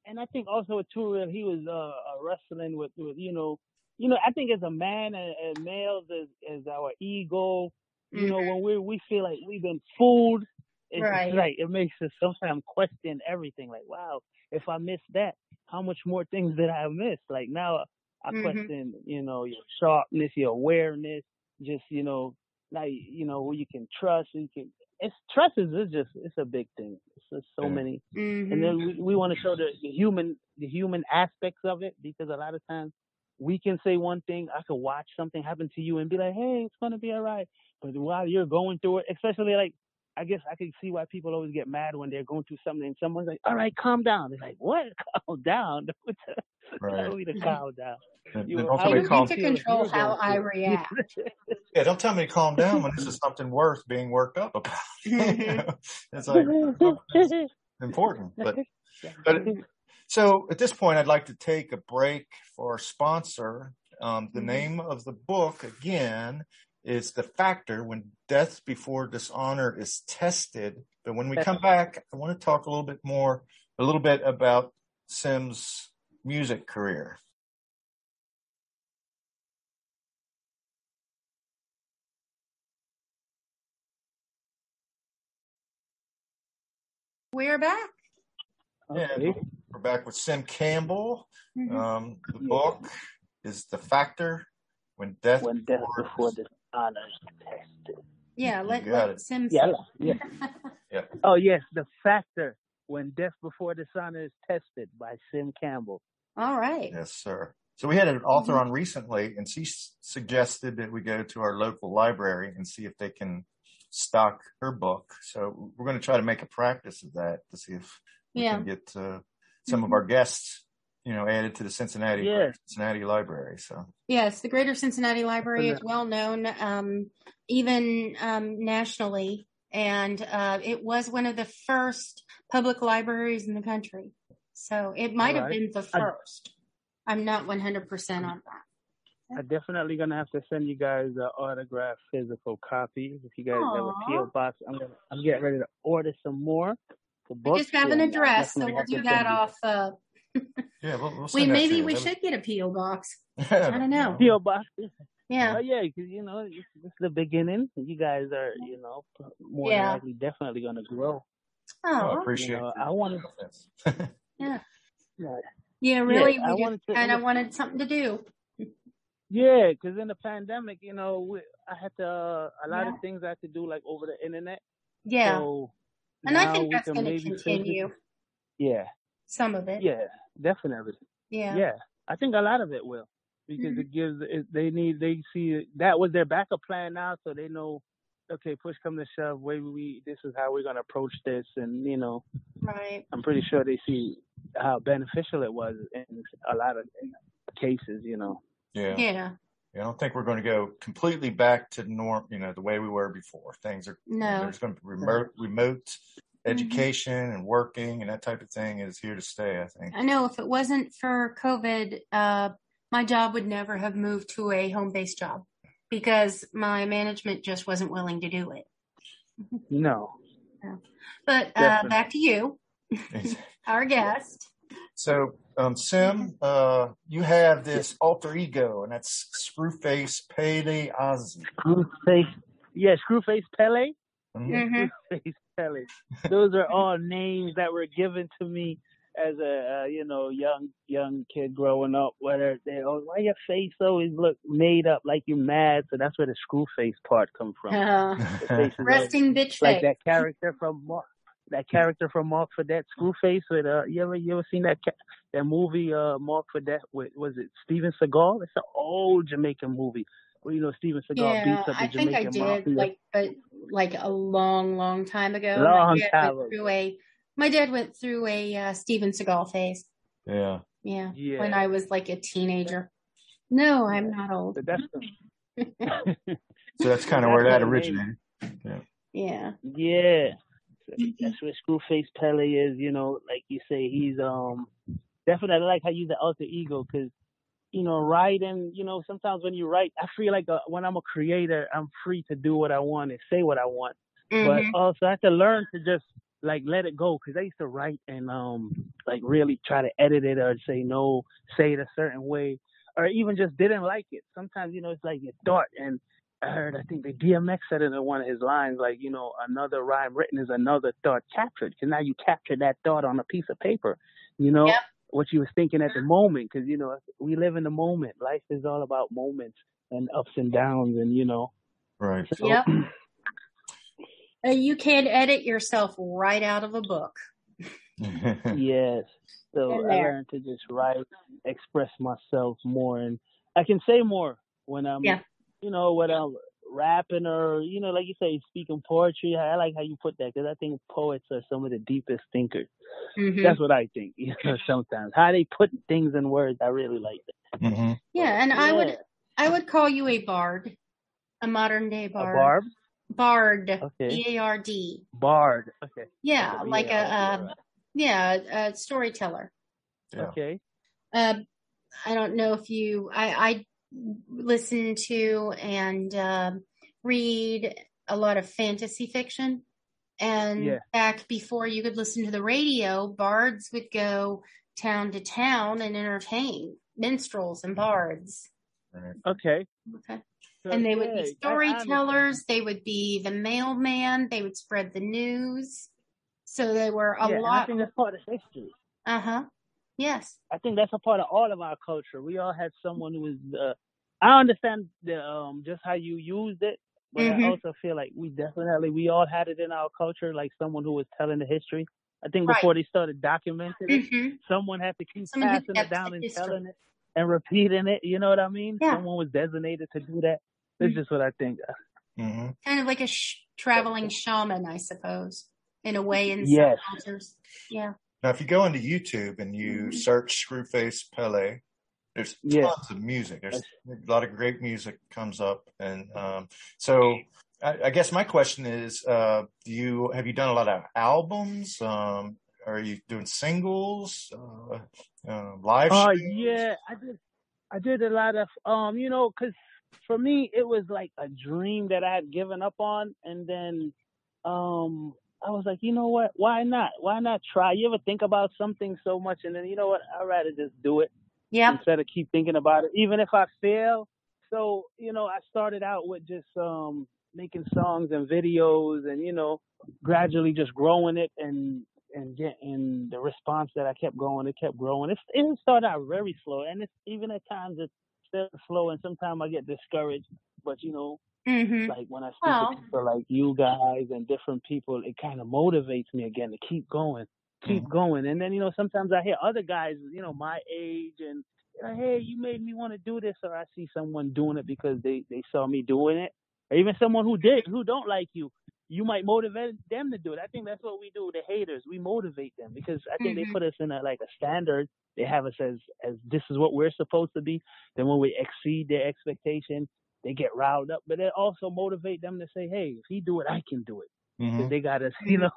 and I think also with Two Real, he was uh, uh, wrestling with, with you know, you know. I think as a man and, and males, as, as our ego, you know, when we we feel like we've been fooled, it's Mm-hmm. Right. right. It makes us sometimes question everything. Like, wow, if I missed that, how much more things did I miss? Like now, I Mhm. question, you know, your sharpness, your awareness, just you know, like you know who you can trust. You can. It's trust is it's just it's a big thing. It's just so Yeah. many and then we, we want to show the, the human the human aspects of it because a lot of times we can say one thing i could watch something happen to you and be like hey it's going to be all right but while you're going through it especially like i guess i can see why people always get mad when they're going through something and someone's like all right calm down they're like what calm down What the- Right. tell me to calm down And- You and don't I tell me you to calm. to control how I react. Yeah, don't tell me to calm down when this is something worth being worked up about. It's like it's important, but but so at this point, I'd like to take a break for our sponsor. Um, the Mhm. name of the book again is "The Factor: When Death Before Dishonor Is Tested." But when we come back, I want to talk a little bit more, a little bit about Sim's music career. We're back. Yeah, Okay. we're back with Sim Campbell. Mhm. Um, the book is The Factor: When Death when death Before before dishonor is tested Yeah, let, let it. Sim Yeah, yeah. Yeah. Oh yes, the factor when Death Before Dishonor is tested by Sim Campbell. All right. Yes, sir. So we had an author Mhm. on recently, and she s- suggested that we go to our local library and see if they can stock her book. So we're going to try to make a practice of that to see if we Yeah. can get uh, some of Mhm. our guests, you know, added to the Cincinnati Yeah. Cincinnati Library. So Yes, the Greater Cincinnati Library is well known, um, even um, nationally, and uh, it was one of the first public libraries in the country. So it might have Alright. been the first. I'm not 100% on that. I'm definitely gonna have to send you guys an autographed physical copy. If you guys have a Aw. PO box, I'm gonna I'm getting ready to order some more. For I just have an address, so we'll do that off. Uh, yeah, we'll, we'll we send that to maybe we should get a PO box. I don't know. PO box. Yeah. Oh yeah, because you know it's, this is the beginning. You guys are, you know, more Yeah. than likely definitely gonna grow. Oh, I Oh, appreciate You know. I wanted, yeah. yeah, Yeah, really. I we wanted just to- kind of wanted something to do. yeah, because in the pandemic, you know, we, I had to uh, a lot Yeah. of things I had to do like over the internet. Yeah. So and I think that's going to continue physically- Yeah, some of it. yeah, definitely. Yeah. Yeah, I think a lot of it will because Mhm. it gives it, they need they see that was their backup plan now, so they know. Okay, push come to shove. Maybe we this is how we're gonna approach this, and you know, Right. I'm pretty sure they see how beneficial it was in a lot of cases. You know. yeah. Yeah. I don't think we're going to go completely back to norm, you know, the way we were before. Things are, No. there's going to be remote, remote education and working and that type of thing is here to stay, I think. I know if it wasn't for COVID, uh, my job would never have moved to a home based job because my management just wasn't willing to do it. No. But uh, back to you, our guest. so, um, Sim, uh, you have this alter ego and that's Screwface Pele Ozzy. Screwface. Yeah, Screwface Pele. Mhm. hmm Screwface Pele. Those are all names that were given to me as a uh, you know young young kid growing up. Whether they oh why your face always look made up like you're mad, so that's where the screw face part come from. Uh, The face like- resting bitch like face. that character from Mark, that character from Marked for Death, Screwface. With uh, you ever you ever seen that ca- that movie uh Marked for Death with was it Steven Seagal? It's an old Jamaican movie where you know Steven Seagal Yeah, beats up the I think I Jamaican did, mafia. like, but like a long, long time ago. Long my dad time went ago. through a. My dad went through a uh, Steven Seagal phase. yeah. Yeah, yeah, when I was like a teenager. No, I'm not old. but that's the, So that's kind of where that what it is. originated. Yeah. yeah. So Mm-hmm. That's where Screwface Pele is. You know, like you say, he's um definitely I like how you use the alter ego because you know writing. You know, sometimes when you write, I feel like uh when I'm a creator, I'm free to do what I want and say what I want. Mhm. but also I have to learn to just like let it go because I used to write and um like really try to edit it or say no, say it a certain way, or even just didn't like it. Sometimes you know it's like your thought, and I heard I think the DMX said it in one of his lines like you know another rhyme written is another thought captured because now you capture that thought on a piece of paper, you know. Yep. What you was thinking at the moment, because you know we live in the moment. Life is all about moments and ups and downs, and you know. Right. So, Yep. You can edit yourself right out of a book. Yes. So I there. learned to just write, express myself more, and I can say more when I'm, Yeah. you know, when I'm rapping or, you know, like you say, speaking poetry. I like how you put that because I think poets are some of the deepest thinkers. Mhm. That's what I think. You know, sometimes how they put things in words, I really like that. hmm Yeah, and I would I would call you a bard, a modern day A bard. barb. Bard. Okay. B A R D. Bard. Okay. Yeah, Okay, like yeah, a okay, um, yeah, a storyteller. Yeah. Okay. Uh, I don't know if you I I listen to and um, read a lot of fantasy fiction. And Yeah. back before you could listen to the radio, bards would go town to town and entertain minstrels and bards. Okay. Okay. So, and they would be storytellers. They would be the mailman. They would spread the news. So they were a. Yeah, and I lot. think that's part of history. Uh huh. Yes. I think that's a part of all of our culture. We all had someone who was. Uh, I understand the um just how you used it, but Mhm. I also feel like we definitely we all had it in our culture, like someone who was telling the history. I think Right. before they started documenting it, Mhm. someone had to keep Someone passing it down and history. telling it and repeating it. You know what I mean? Yeah. Someone was designated to do that. That's Mhm. just what I think. hmm Kind of like a sh- traveling shaman, I suppose, in a way in Yes. cultures. Yeah. Now, if you go into YouTube and you Mhm. search Screwface Pele, there's Yeah. tons of music. There's a lot of great music comes up, and um, so I, I guess my question is: uh, Do you have you done a lot of albums? Um, are you doing singles, uh, uh, live? Uh, yeah, I did. I did a lot of, um, you know, 'cause for me it was like a dream that I had given up on, and then, um, I was like, you know what? Why not? Why not try? You ever think about something so much, and then you know what? I'd rather just do it Yeah. instead of keep thinking about it, even if I fail. So, you know, I started out with just um making songs and videos and, you know, gradually just growing it and and getting the response that I kept going, it kept growing. It's, it started out very slow and it's even at times it's still slow and sometimes I get discouraged. But you know, hmm like when I speak to people like you guys and different people, it kind of motivates me again to keep going, keep Mhm. going. And then you know sometimes I hear other guys, you know, my age and you know, hey, you made me want to do this, or I see someone doing it because they they saw me doing it, or even someone who did who don't like you. You might motivate them to do it. I think that's what we do. The haters, we motivate them because I think Mhm. they put us in a like a standard. They have us as as this is what we're supposed to be. Then when we exceed their expectation, they get riled up, but it also motivate them to say, "Hey, if he do it, I can do it." 'Cause Mhm. they got us, you know.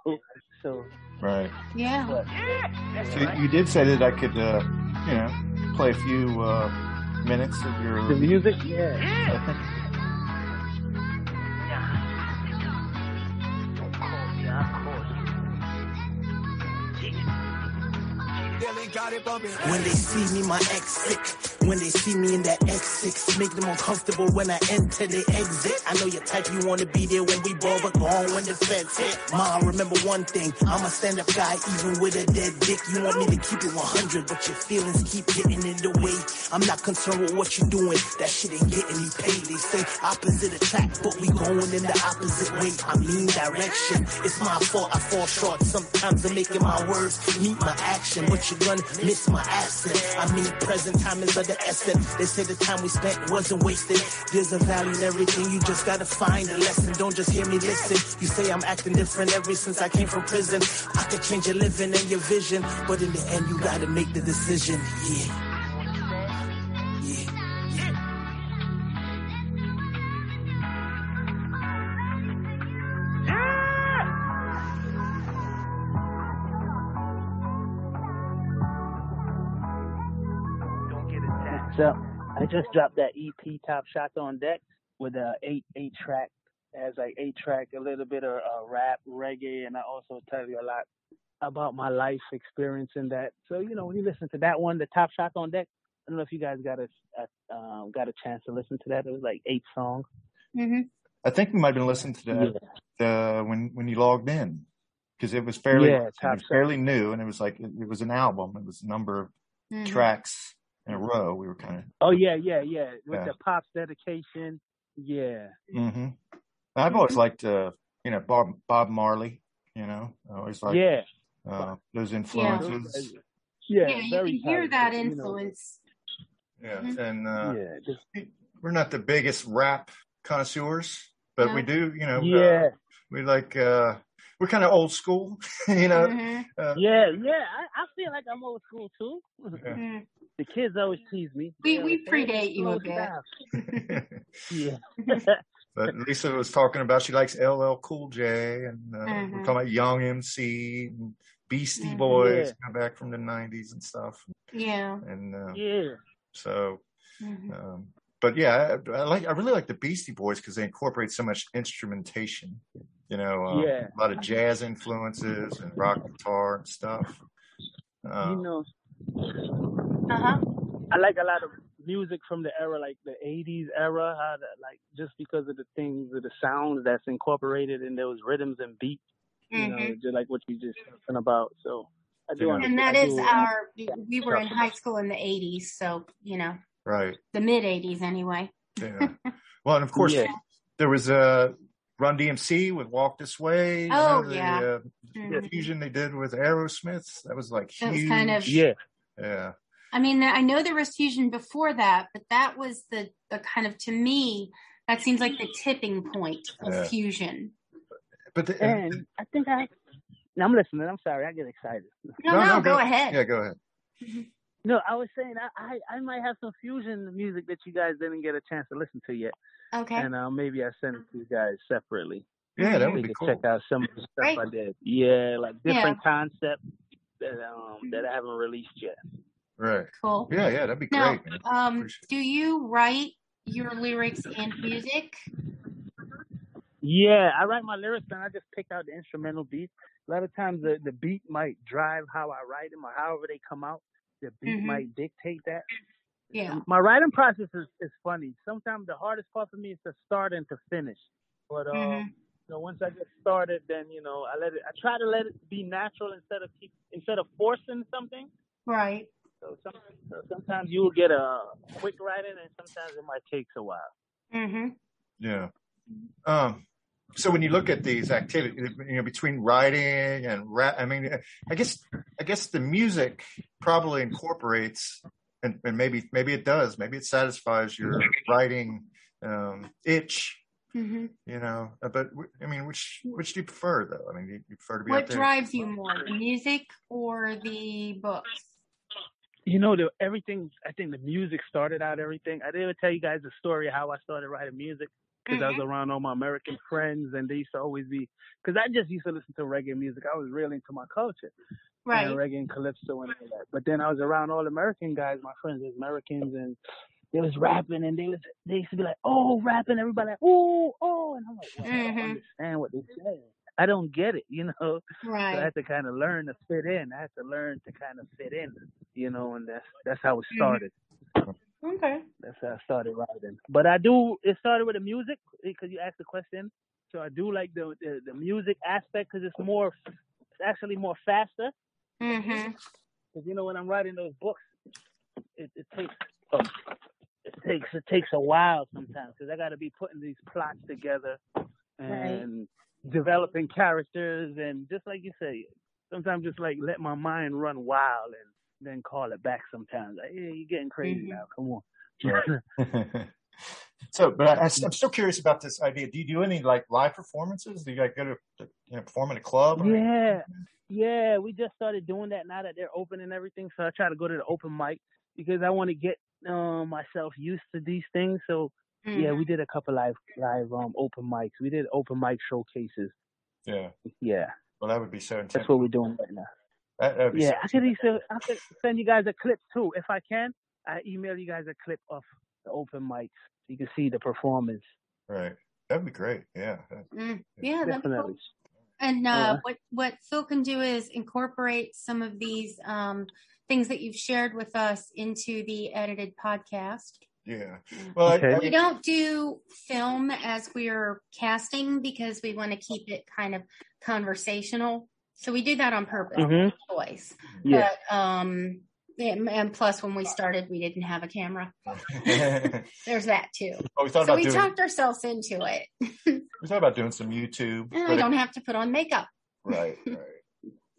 So, Right. Yeah. but So you did say that I could, uh, you know, play a few uh, minutes of your the music, yeah. When they see me, my ex sick. When they see me in that X6, make them uncomfortable when I enter the exit. I know your type, you wanna be there when we ball, but gone when the feds hit. Mom, remember one thing, I'm a stand up guy, even with a dead dick. You want me to keep it 100, but your feelings keep getting in the way. I'm not concerned with what you're doing, that shit ain't getting me paid. They say opposite attract, but we going in the opposite way. I mean direction. It's my fault, I fall short. Sometimes I'm making my words meet my action, but you're gonna miss my accent. I mean, present time is of the essence. They say the time we spent wasn't wasted. There's a value in everything. You just gotta find a lesson. Don't just hear me listen. You say I'm acting different ever since I came from prison. I could change your living and your vision, but in the end, you gotta make the decision. Yeah. So I just dropped that EP, Top Shots on Deck, with a eight eight track. It has like eight track, a little bit of uh, rap, reggae, and I also tell you a lot about my life experience in that. So you know, when you listen to that one, the Top Shots on Deck. I don't know if you guys got a, a um, got a chance to listen to that. It was like eight songs. hmm I think we might have been listening to that uh, when when you logged in because it was fairly Yeah, it was fairly new and it was like it, it was an album. It was a number of hmm tracks in a row. We were kind of. Oh yeah, yeah, yeah. With Yeah. the pops dedication. Yeah. Mm-hmm. I've always liked uh, you know Bob Bob Marley. You know, I always like yeah. uh, those influences. Yeah. Yeah, you very can hear that talented, you know. influence. Yeah, Mhm. and uh, Yeah. Just, we're not the biggest rap connoisseurs, but No. we do. You know, uh, yeah. we like uh, we're kind of old school. you know, Mhm. uh, Yeah, yeah. I, I feel like I'm old school too. Yeah. The kids always tease me. We- we always say, predate you a bit." Yeah. But Lisa was talking about she likes LL Cool J, and uh, we're talking about Young MC, and Beastie Mhm. Boys, Yeah. back from the '90s and stuff. Yeah. And uh, yeah. so, Mhm. um, but yeah, I, I like I really like the Beastie Boys because they incorporate so much instrumentation. You know, uh, Yeah. a lot of jazz influences and rock guitar and stuff. Uh, you know, Uh-huh. I like a lot of music from the era, like the '80s era. How that, like, just because of the things, of the sounds that's incorporated in those rhythms and beats. You know, Mhm. just like what you just talking about. So I do. Yeah. under- And that I is do- our, we were in high school in the 80s, so, you know, right. the mid 80s anyway. Yeah. Well, and of course, Yeah. there was a Run DMC with Walk This Way. you Oh, know, the, yeah. uh, Mhm. fusion they did with Aerosmith. That was like That was huge. kind of- Yeah. yeah. I mean, I know there was fusion before that, but that was the, the kind of, to me, that seems like the tipping point of Yeah. fusion. But the, And I think I. I'm listening. I'm sorry. I get excited. No, no, go, ahead. Yeah, go ahead. No, I was saying I, I I might have some fusion music that you guys didn't get a chance to listen to yet, Okay. and uh, maybe I send it to you guys separately. Yeah, that would you be cool. check out some of the stuff Great. I did. Yeah, like Yeah. different concepts that um that I haven't released yet. Right. Cool. Yeah, yeah, that'd be Now, great. man. um, do you write your lyrics and music? Yeah, I write my lyrics and I just pick out the instrumental beats. A lot of times the, the beat might drive how I write them or however they come out. The beat Mhm. might dictate that. Yeah. My writing process is, is funny. Sometimes the hardest part for me is to start and to finish. But um, Mhm. you know, once I get started, then you know, I let it. I try to let it be natural instead of keep instead of forcing something. Right. So, some, so sometimes you will get a quick writing, and sometimes it might take a while. Mm-hmm. Yeah. Um, so when you look at these activities, you know, between writing and rap, I mean, I guess, I guess the music probably incorporates, and, and maybe, maybe it does, maybe it satisfies your writing um, itch, Mm-hmm. you know. uh, But I mean, which which do you prefer, though? I mean, do you prefer to be out What there? drives you more, the music or the books? You know, the, everything. I think the music started out everything. I didn't tell you guys the story of how I started writing music because I was around all my American friends, and they used to always be. Because I just used to listen to reggae music. I was really into my culture, Right. and reggae and calypso and all that. But then I was around all American guys. My friends was Americans, and they was rapping, and they was they used to be like, "Oh, rapping!" Everybody like, "Oh, oh," and I'm like, well, I Mhm. don't understand what they say. I don't get it, you know. So I Right. had to kind of learn to fit in. I had to learn to kind of fit in, you know, and that's that's how it Mhm. started. Okay. That's how I started writing. But I do. It started with the music because you asked the question. So I do like the the, the music aspect because it's more, it's actually more faster. Mm-hmm. Because you know when I'm writing those books, it, it takes oh, it takes it takes a while sometimes because I got to be putting these plots together and developing characters and just like you say, sometimes just like let my mind run wild and then call it back. Sometimes like, yeah, you're getting crazy Mhm. now. Come on. Right. so, but I, I'm still curious about this idea. Do you do any like live performances? Do you like go to you know perform in a club? Yeah, yeah. We just started doing that now that they're open and everything. So I try to go to the open mic because I want to get um, myself used to these things. So Mm-hmm. yeah, we did a couple live live um open mics. We did open mic showcases. Yeah. Yeah, Well, that would be so intense. that's what we're doing right now. That, that'd be Yeah, so I could even I could send you guys a clip too if I can. I email you guys a clip of the open mics. So you can see the performance. Right. That'd be great. Yeah. Mm. Yeah, that'd be cool. Definitely. And uh, Yeah. what what Phil can do is incorporate some of these um, things that you've shared with us into the edited podcast. Yeah. Well, Okay. I, We don't do film as we're casting because we want to keep it kind of conversational. So we do that on purpose, Mhm. choice. Yeah. But um, and, and plus, when we started, we didn't have a camera. oh, There's that too. we thought So about we doing. talked ourselves into it. we thought about doing some YouTube. And I don't have to put on makeup. right. Right.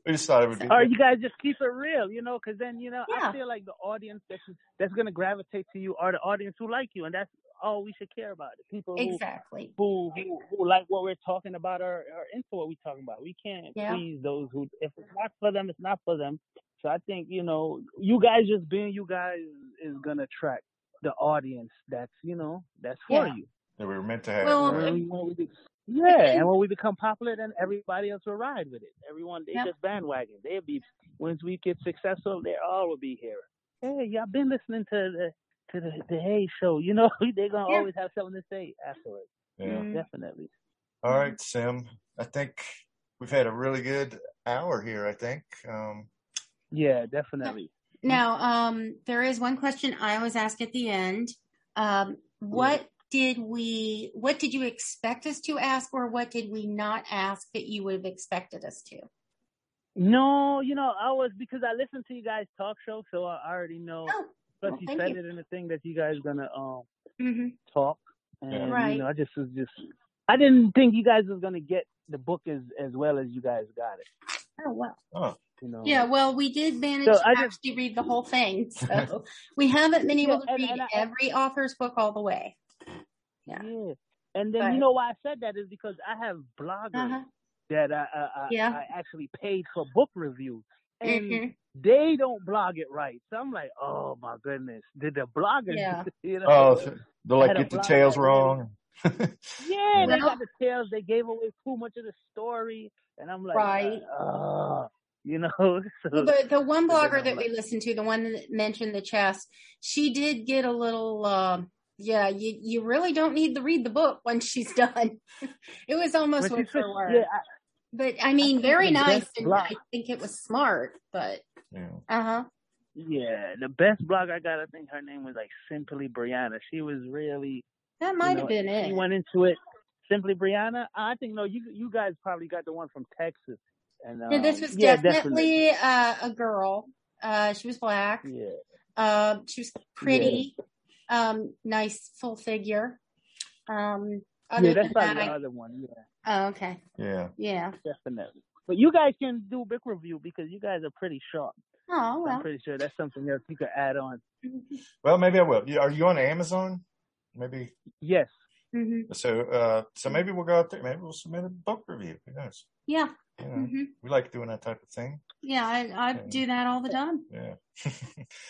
We just thought it would be. Or you guys just keep it real, you know, because then you know Yeah. I feel like the audience that's that's gonna gravitate to you are the audience who like you, and that's all we should care about. The people who Exactly. who, who who like what we're talking about or are into what we're talking about. We can't Yeah. please those who if it's not for them, it's not for them. So I think you know you guys just being you guys is gonna attract the audience that's you know that's for Yeah. you. that we were meant to have. Well, right. When we- when we be- yeah, and when we become popular, then everybody else will ride with it. Everyone they Yep. just bandwagon. They'll be once we get successful, they all will be here. Hey, y'all been listening to the to the the Hay show? You know they're gonna Yeah. always have something to say afterwards. yeah. Mm. Definitely. All right, Sim. I think we've had a really good hour here. I think. Um, Yeah, definitely. Now, um, there is one question I always ask at the end. Um, what did we, what did you expect us to ask or what did we not ask that you would have expected us to? No, you know, I was because I listened to you guys talk show, so I already know. Oh, Plus, well, you said you. it in the thing that you guys gonna um hmm talk. and Right. you know, I just was just I didn't think you guys was gonna get the book as as well as you guys got it. Oh well. Oh, You know. Yeah, well, we did manage So to I just- actually read the whole thing, so we haven't been able Yeah, to and- read and I- every author's book all the way. Yeah. Yeah. And then But- you know why I said that is because I have bloggers Uh-huh. that I, I, I, Yeah. I actually paid for book reviews, and Mhm. they don't blog it right. So I'm like, oh my goodness, did the bloggers? Yeah. you know? oh, so they'll like get the tails wrong. Yeah, they got the tails. They gave away too much of the story, and I'm like, Right. uh, you know. So Well, the the one blogger I'm that we listened to, the one that mentioned the chest, she did get a little. Uh, yeah, you you really don't need to read the book when she's done. it was almost word for word. yeah, I, But I mean, think very nice, and blog- I think it was smart. But yeah. uh huh, yeah, the best blog I got, I think her name was like Simply Brianna. She was really that you might know, have been it. She went into it. Simply Brianna. I think no, you you guys probably got the one from Texas. And um, No, this was yeah, definitely, uh, a girl. Uh, she was black. Yeah, Uh, she was pretty. Um, nice full figure. Um, other yeah, that's probably that, the I, other one. Yeah, oh, okay, Yeah. yeah. definitely. But you guys can do book review because you guys are pretty sharp. Oh well. I'm pretty sure that's something else you could add on. Well, maybe I will. Are you on Amazon? Maybe. Yes. hmm So, uh, so maybe we'll go out there. Maybe we'll submit a book review. Who knows? Yeah. You know, hmm we like doing that type of thing. Yeah, I, I Yeah. do that all the time. Yeah.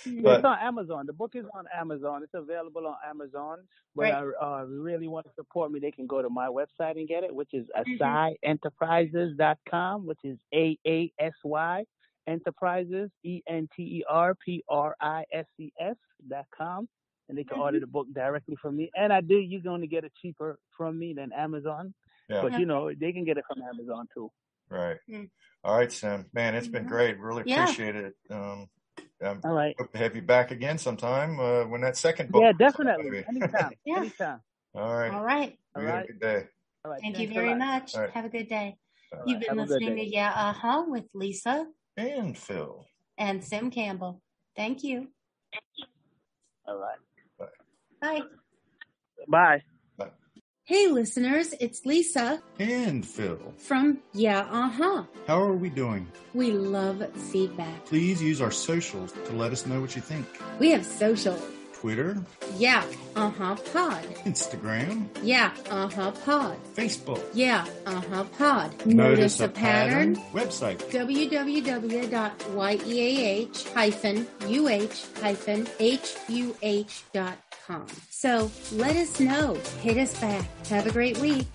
Mhm. But- it's on Amazon. The book is on Amazon. It's available on Amazon. But Right. I uh, really want to support me. They can go to my website and get it, which is Mhm. asyenterprises.com, which is A A S Y Enterprises E N T E R P R I S E S dot com, and they can order the book directly from me. And I do. You're going to get it cheaper from me than Amazon, Yeah. but you know they can get it from Amazon too. Right. Mm. All right, Sam. Man, it's been Mhm. great. Really Yeah. appreciate it. Um, um, All right. hope to have you back again sometime uh, when that second book. Yeah, definitely. Anytime. Yeah. Anytime. All right. All right. You All have a right. good day. All right. Thank you Thanks a very much. All right. Have a good day. All You've right. been Have listening to day. Yeah, uh huh with Lisa And Phil. and Sim Campbell. Thank you. All right. Bye. Bye. Hey, listeners, it's Lisa And Phil. from Yeah, uh huh. How are we doing? We love feedback. Please use our socials to let us know what you think. We have social. Twitter, Yeah, uh huh pod. Instagram, Yeah, uh huh pod. Facebook. Yeah, uh huh pod. Notice a pattern. Website. www.yeah-uh-huh-huh.com. So let us know. Hit us back. Have a great week.